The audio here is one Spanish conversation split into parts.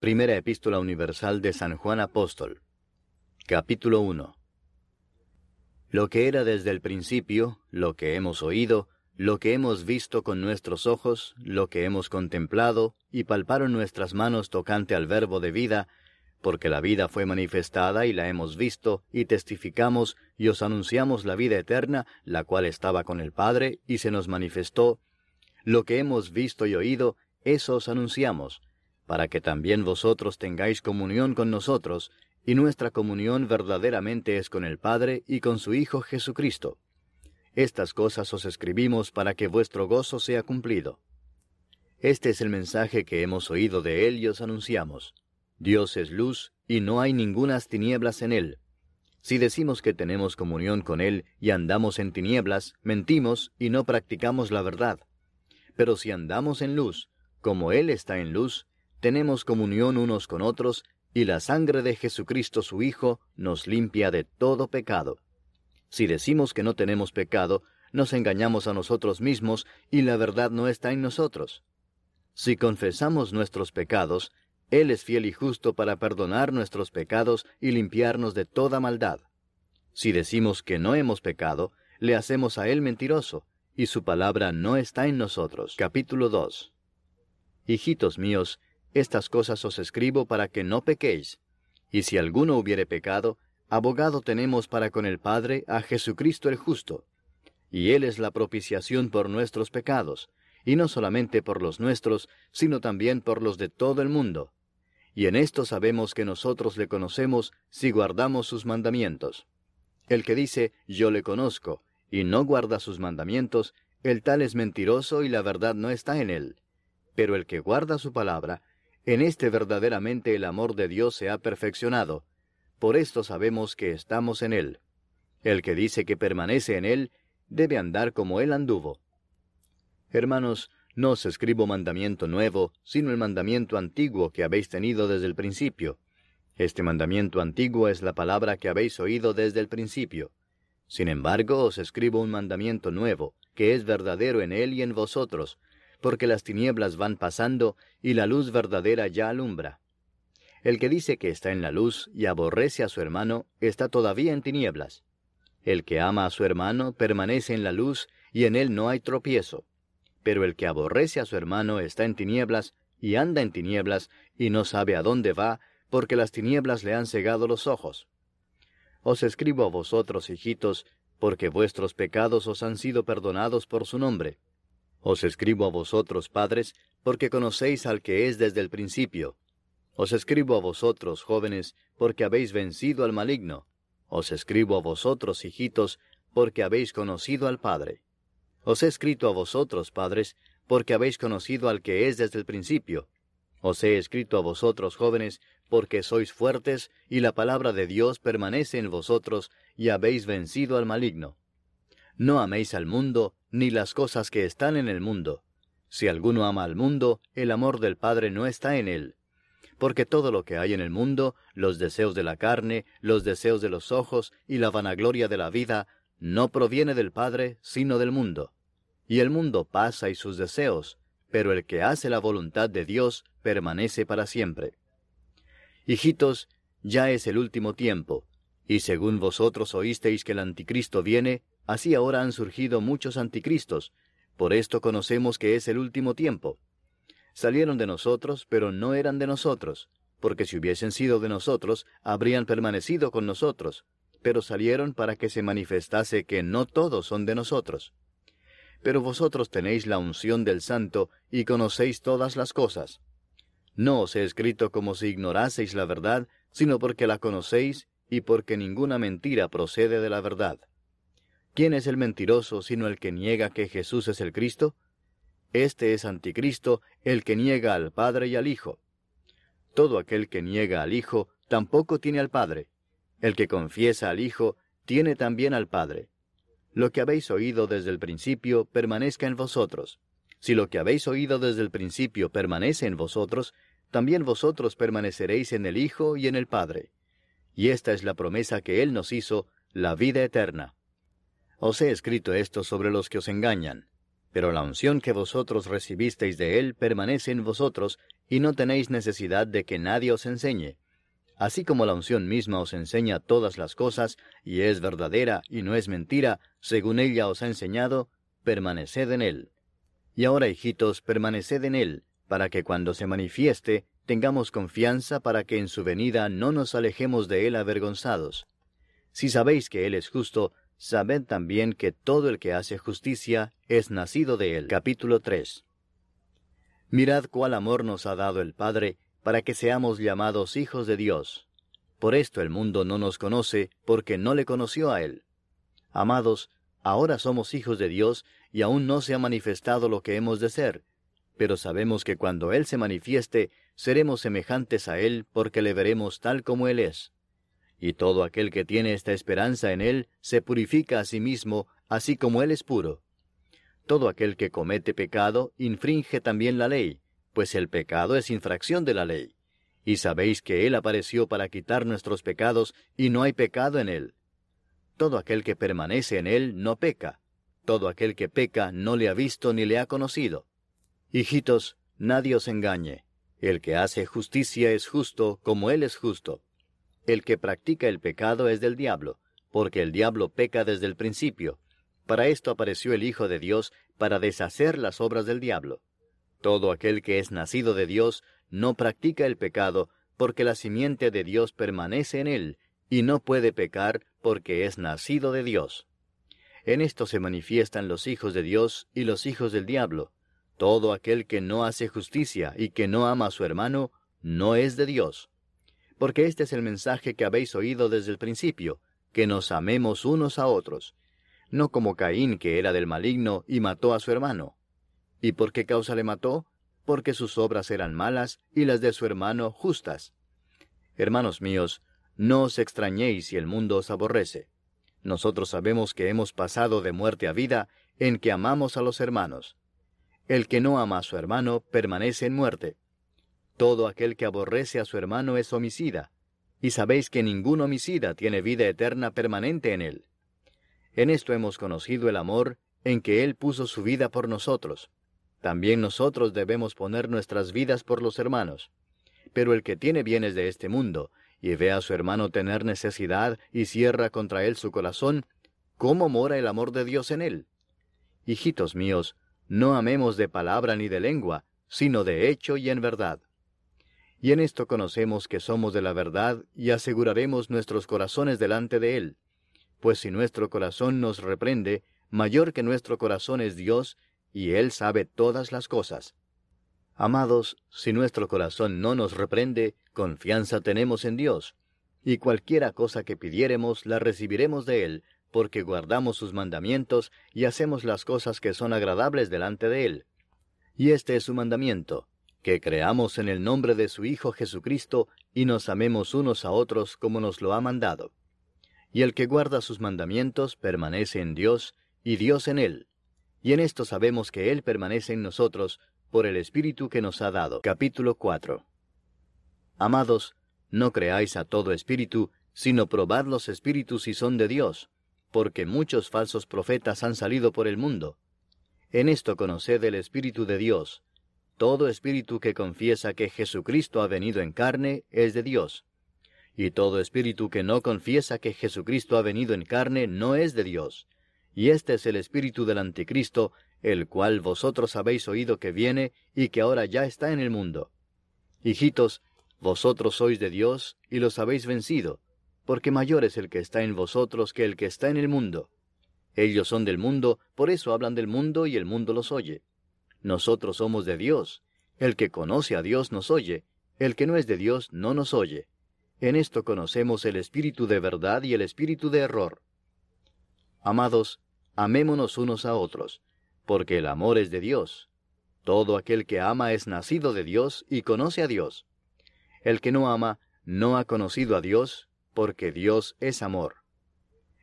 Primera Epístola Universal de San Juan Apóstol. Capítulo 1. Lo que era desde el principio, lo que hemos oído, lo que hemos visto con nuestros ojos, lo que hemos contemplado, y palparon nuestras manos tocante al verbo de vida, porque la vida fue manifestada y la hemos visto, y testificamos y os anunciamos la vida eterna, la cual estaba con el Padre, y se nos manifestó. Lo que hemos visto y oído, eso os anunciamos, para que también vosotros tengáis comunión con nosotros, y nuestra comunión verdaderamente es con el Padre y con su Hijo Jesucristo. Estas cosas os escribimos para que vuestro gozo sea cumplido. Este es el mensaje que hemos oído de Él y os anunciamos. Dios es luz, y no hay ningunas tinieblas en Él. Si decimos que tenemos comunión con Él y andamos en tinieblas, mentimos y no practicamos la verdad. Pero si andamos en luz, como Él está en luz, tenemos comunión unos con otros, y la sangre de Jesucristo su Hijo nos limpia de todo pecado. Si decimos que no tenemos pecado, nos engañamos a nosotros mismos y la verdad no está en nosotros. Si confesamos nuestros pecados, Él es fiel y justo para perdonar nuestros pecados y limpiarnos de toda maldad. Si decimos que no hemos pecado, le hacemos a Él mentiroso, y su palabra no está en nosotros. Capítulo 2. Hijitos míos, estas cosas os escribo para que no pequéis. Y si alguno hubiere pecado, abogado tenemos para con el Padre a Jesucristo el justo. Y Él es la propiciación por nuestros pecados, y no solamente por los nuestros, sino también por los de todo el mundo. Y en esto sabemos que nosotros le conocemos si guardamos sus mandamientos. El que dice, yo le conozco, y no guarda sus mandamientos, el tal es mentiroso y la verdad no está en él. Pero el que guarda su palabra, en este verdaderamente el amor de Dios se ha perfeccionado, por esto sabemos que estamos en Él. El que dice que permanece en Él, debe andar como Él anduvo. Hermanos, no os escribo mandamiento nuevo, sino el mandamiento antiguo que habéis tenido desde el principio. Este mandamiento antiguo es la palabra que habéis oído desde el principio. Sin embargo, os escribo un mandamiento nuevo, que es verdadero en Él y en vosotros, porque las tinieblas van pasando y la luz verdadera ya alumbra. El que dice que está en la luz y aborrece a su hermano, está todavía en tinieblas. El que ama a su hermano permanece en la luz y en él no hay tropiezo. Pero el que aborrece a su hermano está en tinieblas y anda en tinieblas y no sabe a dónde va, porque las tinieblas le han cegado los ojos. Os escribo a vosotros, hijitos, porque vuestros pecados os han sido perdonados por su nombre. Os escribo a vosotros, padres, porque conocéis al que es desde el principio. Os escribo a vosotros, jóvenes, porque habéis vencido al maligno. Os escribo a vosotros, hijitos, porque habéis conocido al Padre. Os he escrito a vosotros, padres, porque habéis conocido al que es desde el principio. Os he escrito a vosotros, jóvenes, porque sois fuertes, y la palabra de Dios permanece en vosotros, y habéis vencido al maligno. No améis al mundo, ni las cosas que están en el mundo. Si alguno ama al mundo, el amor del Padre no está en él porque todo lo que hay en el mundo, los deseos de la carne, los deseos de los ojos y la vanagloria de la vida, no proviene del Padre, sino del mundo. Y el mundo pasa y sus deseos, pero el que hace la voluntad de Dios permanece para siempre. Hijitos, ya es el último tiempo, y según vosotros oísteis que el anticristo viene, así ahora han surgido muchos anticristos, por esto conocemos que es el último tiempo. Salieron de nosotros, pero no eran de nosotros, porque si hubiesen sido de nosotros, habrían permanecido con nosotros, pero salieron para que se manifestase que no todos son de nosotros. Pero vosotros tenéis la unción del Santo y conocéis todas las cosas. No os he escrito como si ignoraseis la verdad, sino porque la conocéis y porque ninguna mentira procede de la verdad. ¿Quién es el mentiroso sino el que niega que Jesús es el Cristo? Este es anticristo, el que niega al Padre y al Hijo. Todo aquel que niega al Hijo tampoco tiene al Padre. El que confiesa al Hijo tiene también al Padre. Lo que habéis oído desde el principio permanezca en vosotros. Si lo que habéis oído desde el principio permanece en vosotros, también vosotros permaneceréis en el Hijo y en el Padre. Y esta es la promesa que Él nos hizo, la vida eterna. Os he escrito esto sobre los que os engañan pero la unción que vosotros recibisteis de Él permanece en vosotros, y no tenéis necesidad de que nadie os enseñe. Así como la unción misma os enseña todas las cosas, y es verdadera y no es mentira, según ella os ha enseñado, permaneced en él. Y ahora, hijitos, permaneced en él, para que cuando se manifieste, tengamos confianza para que en su venida no nos alejemos de él avergonzados. Si sabéis que él es justo, sabed también que todo el que hace justicia es nacido de él. Capítulo 3 Mirad cuál amor nos ha dado el Padre, para que seamos llamados hijos de Dios. Por esto el mundo no nos conoce, porque no le conoció a Él. Amados, ahora somos hijos de Dios, y aún no se ha manifestado lo que hemos de ser, pero sabemos que cuando Él se manifieste, seremos semejantes a Él, porque le veremos tal como Él es. Y todo aquel que tiene esta esperanza en Él, se purifica a sí mismo, así como Él es puro. Todo aquel que comete pecado infringe también la ley, pues el pecado es infracción de la ley. Y sabéis que Él apareció para quitar nuestros pecados, y no hay pecado en Él. Todo aquel que permanece en Él no peca. Todo aquel que peca no le ha visto ni le ha conocido. Hijitos, nadie os engañe. El que hace justicia es justo como Él es justo. El que practica el pecado es del diablo, porque el diablo peca desde el principio. Para esto apareció el Hijo de Dios, para deshacer las obras del diablo. Todo aquel que es nacido de Dios no practica el pecado, porque la simiente de Dios permanece en él, y no puede pecar porque es nacido de Dios. En esto se manifiestan los hijos de Dios y los hijos del diablo. Todo aquel que no hace justicia y que no ama a su hermano, no es de Dios. Porque este es el mensaje que habéis oído desde el principio, que nos amemos unos a otros no como Caín, que era del maligno, y mató a su hermano. ¿Y por qué causa le mató? Porque sus obras eran malas y las de su hermano justas. Hermanos míos, no os extrañéis si el mundo os aborrece. Nosotros sabemos que hemos pasado de muerte a vida en que amamos a los hermanos. El que no ama a su hermano permanece en muerte. Todo aquel que aborrece a su hermano es homicida, y sabéis que ningún homicida tiene vida eterna permanente en él. En esto hemos conocido el amor en que Él puso su vida por nosotros. También nosotros debemos poner nuestras vidas por los hermanos. Pero el que tiene bienes de este mundo, y ve a su hermano tener necesidad y cierra contra él su corazón, ¿cómo mora el amor de Dios en él? Hijitos míos, no amemos de palabra ni de lengua, sino de hecho y en verdad. Y en esto conocemos que somos de la verdad y aseguraremos nuestros corazones delante de Él pues si nuestro corazón nos reprende, mayor que nuestro corazón es Dios, y Él sabe todas las cosas. Amados, si nuestro corazón no nos reprende, confianza tenemos en Dios, y cualquiera cosa que pidiéremos la recibiremos de Él, porque guardamos sus mandamientos y hacemos las cosas que son agradables delante de Él. Y este es su mandamiento, que creamos en el nombre de su Hijo Jesucristo y nos amemos unos a otros como nos lo ha mandado y el que guarda sus mandamientos permanece en Dios, y Dios en él. Y en esto sabemos que Él permanece en nosotros por el Espíritu que nos ha dado. Capítulo 4 Amados, no creáis a todo espíritu, sino probad los espíritus si son de Dios, porque muchos falsos profetas han salido por el mundo. En esto conoced el Espíritu de Dios. Todo espíritu que confiesa que Jesucristo ha venido en carne es de Dios y todo espíritu que no confiesa que Jesucristo ha venido en carne no es de Dios. Y este es el espíritu del anticristo, el cual vosotros habéis oído que viene y que ahora ya está en el mundo. Hijitos, vosotros sois de Dios y los habéis vencido, porque mayor es el que está en vosotros que el que está en el mundo. Ellos son del mundo, por eso hablan del mundo y el mundo los oye. Nosotros somos de Dios. El que conoce a Dios nos oye, el que no es de Dios no nos oye. En esto conocemos el espíritu de verdad y el espíritu de error. Amados, amémonos unos a otros, porque el amor es de Dios. Todo aquel que ama es nacido de Dios y conoce a Dios. El que no ama no ha conocido a Dios, porque Dios es amor.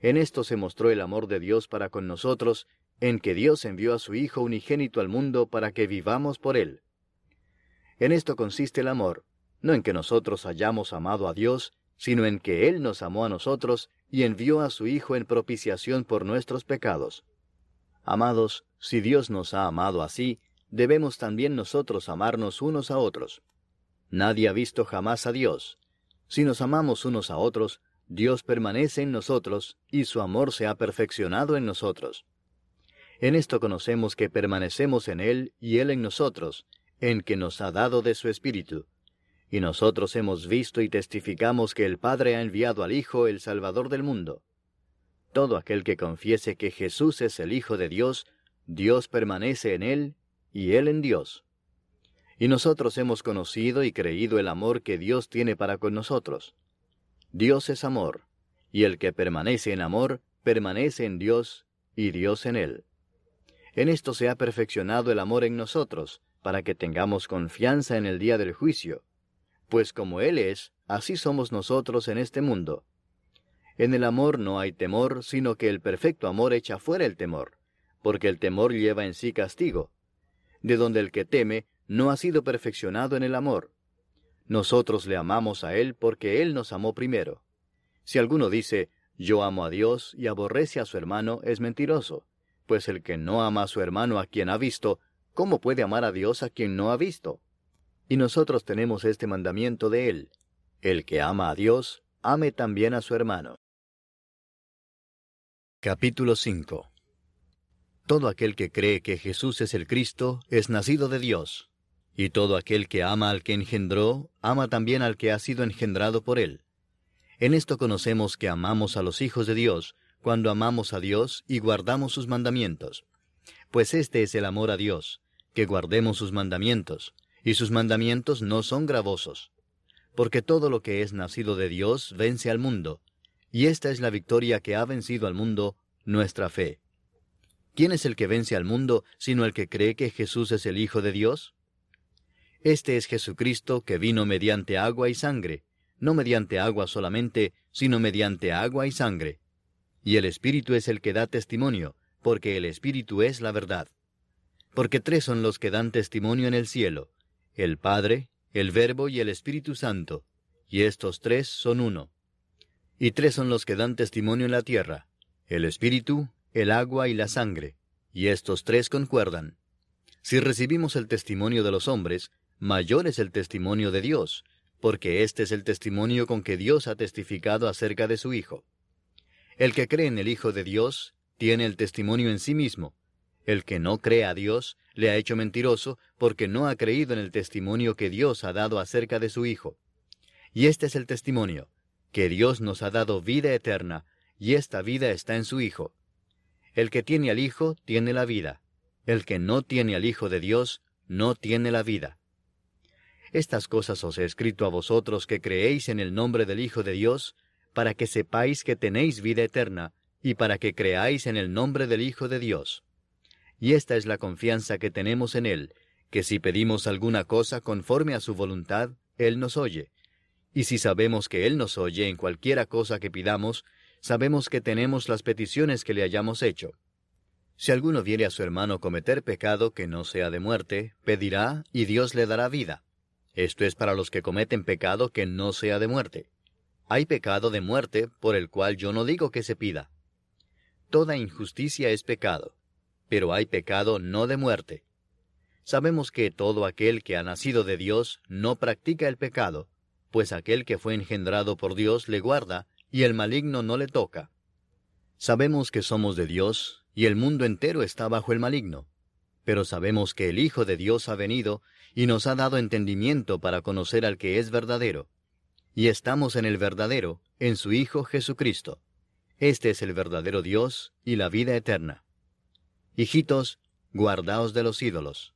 En esto se mostró el amor de Dios para con nosotros, en que Dios envió a su Hijo unigénito al mundo para que vivamos por él. En esto consiste el amor, no en que nosotros hayamos amado a Dios, sino en que Él nos amó a nosotros y envió a su Hijo en propiciación por nuestros pecados. Amados, si Dios nos ha amado así, debemos también nosotros amarnos unos a otros. Nadie ha visto jamás a Dios. Si nos amamos unos a otros, Dios permanece en nosotros y su amor se ha perfeccionado en nosotros. En esto conocemos que permanecemos en Él y Él en nosotros, en que nos ha dado de su Espíritu. Y nosotros hemos visto y testificamos que el Padre ha enviado al Hijo, el Salvador del mundo. Todo aquel que confiese que Jesús es el Hijo de Dios, Dios permanece en Él y Él en Dios. Y nosotros hemos conocido y creído el amor que Dios tiene para con nosotros. Dios es amor, y el que permanece en amor, permanece en Dios y Dios en Él. En esto se ha perfeccionado el amor en nosotros, para que tengamos confianza en el día del juicio. Pues como Él es, así somos nosotros en este mundo. En el amor no hay temor, sino que el perfecto amor echa fuera el temor, porque el temor lleva en sí castigo, de donde el que teme no ha sido perfeccionado en el amor. Nosotros le amamos a Él porque Él nos amó primero. Si alguno dice, yo amo a Dios y aborrece a su hermano, es mentiroso, pues el que no ama a su hermano a quien ha visto, ¿cómo puede amar a Dios a quien no ha visto? Y nosotros tenemos este mandamiento de Él, el que ama a Dios, ame también a su hermano. Capítulo 5 Todo aquel que cree que Jesús es el Cristo es nacido de Dios, y todo aquel que ama al que engendró, ama también al que ha sido engendrado por él. En esto conocemos que amamos a los hijos de Dios, cuando amamos a Dios y guardamos sus mandamientos. Pues este es el amor a Dios, que guardemos sus mandamientos, y sus mandamientos no son gravosos. Porque todo lo que es nacido de Dios vence al mundo, y esta es la victoria que ha vencido al mundo, nuestra fe. ¿Quién es el que vence al mundo sino el que cree que Jesús es el Hijo de Dios? Este es Jesucristo que vino mediante agua y sangre, no mediante agua solamente, sino mediante agua y sangre. Y el Espíritu es el que da testimonio, porque el Espíritu es la verdad. Porque tres son los que dan testimonio en el cielo, el Padre, el Verbo y el Espíritu Santo, y estos tres son uno. Y tres son los que dan testimonio en la tierra, el espíritu, el agua y la sangre, y estos tres concuerdan. Si recibimos el testimonio de los hombres, mayor es el testimonio de Dios, porque este es el testimonio con que Dios ha testificado acerca de su Hijo. El que cree en el Hijo de Dios tiene el testimonio en sí mismo. El que no cree a Dios le ha hecho mentiroso porque no ha creído en el testimonio que Dios ha dado acerca de su Hijo. Y este es el testimonio, que Dios nos ha dado vida eterna, y esta vida está en su Hijo. El que tiene al Hijo tiene la vida. El que no tiene al Hijo de Dios no tiene la vida. Estas cosas os he escrito a vosotros que creéis en el nombre del Hijo de Dios, para que sepáis que tenéis vida eterna, y para que creáis en el nombre del Hijo de Dios. Y esta es la confianza que tenemos en Él, que si pedimos alguna cosa conforme a su voluntad, Él nos oye. Y si sabemos que Él nos oye en cualquiera cosa que pidamos, sabemos que tenemos las peticiones que le hayamos hecho. Si alguno viere a su hermano cometer pecado que no sea de muerte, pedirá y Dios le dará vida. Esto es para los que cometen pecado que no sea de muerte. Hay pecado de muerte por el cual yo no digo que se pida. Toda injusticia es pecado, pero hay pecado no de muerte. Sabemos que todo aquel que ha nacido de Dios no practica el pecado, pues aquel que fue engendrado por Dios le guarda, y el maligno no le toca. Sabemos que somos de Dios, y el mundo entero está bajo el maligno. Pero sabemos que el Hijo de Dios ha venido, y nos ha dado entendimiento para conocer al que es verdadero. Y estamos en el verdadero, en su Hijo Jesucristo. Este es el verdadero Dios y la vida eterna. Hijitos, guardaos de los ídolos.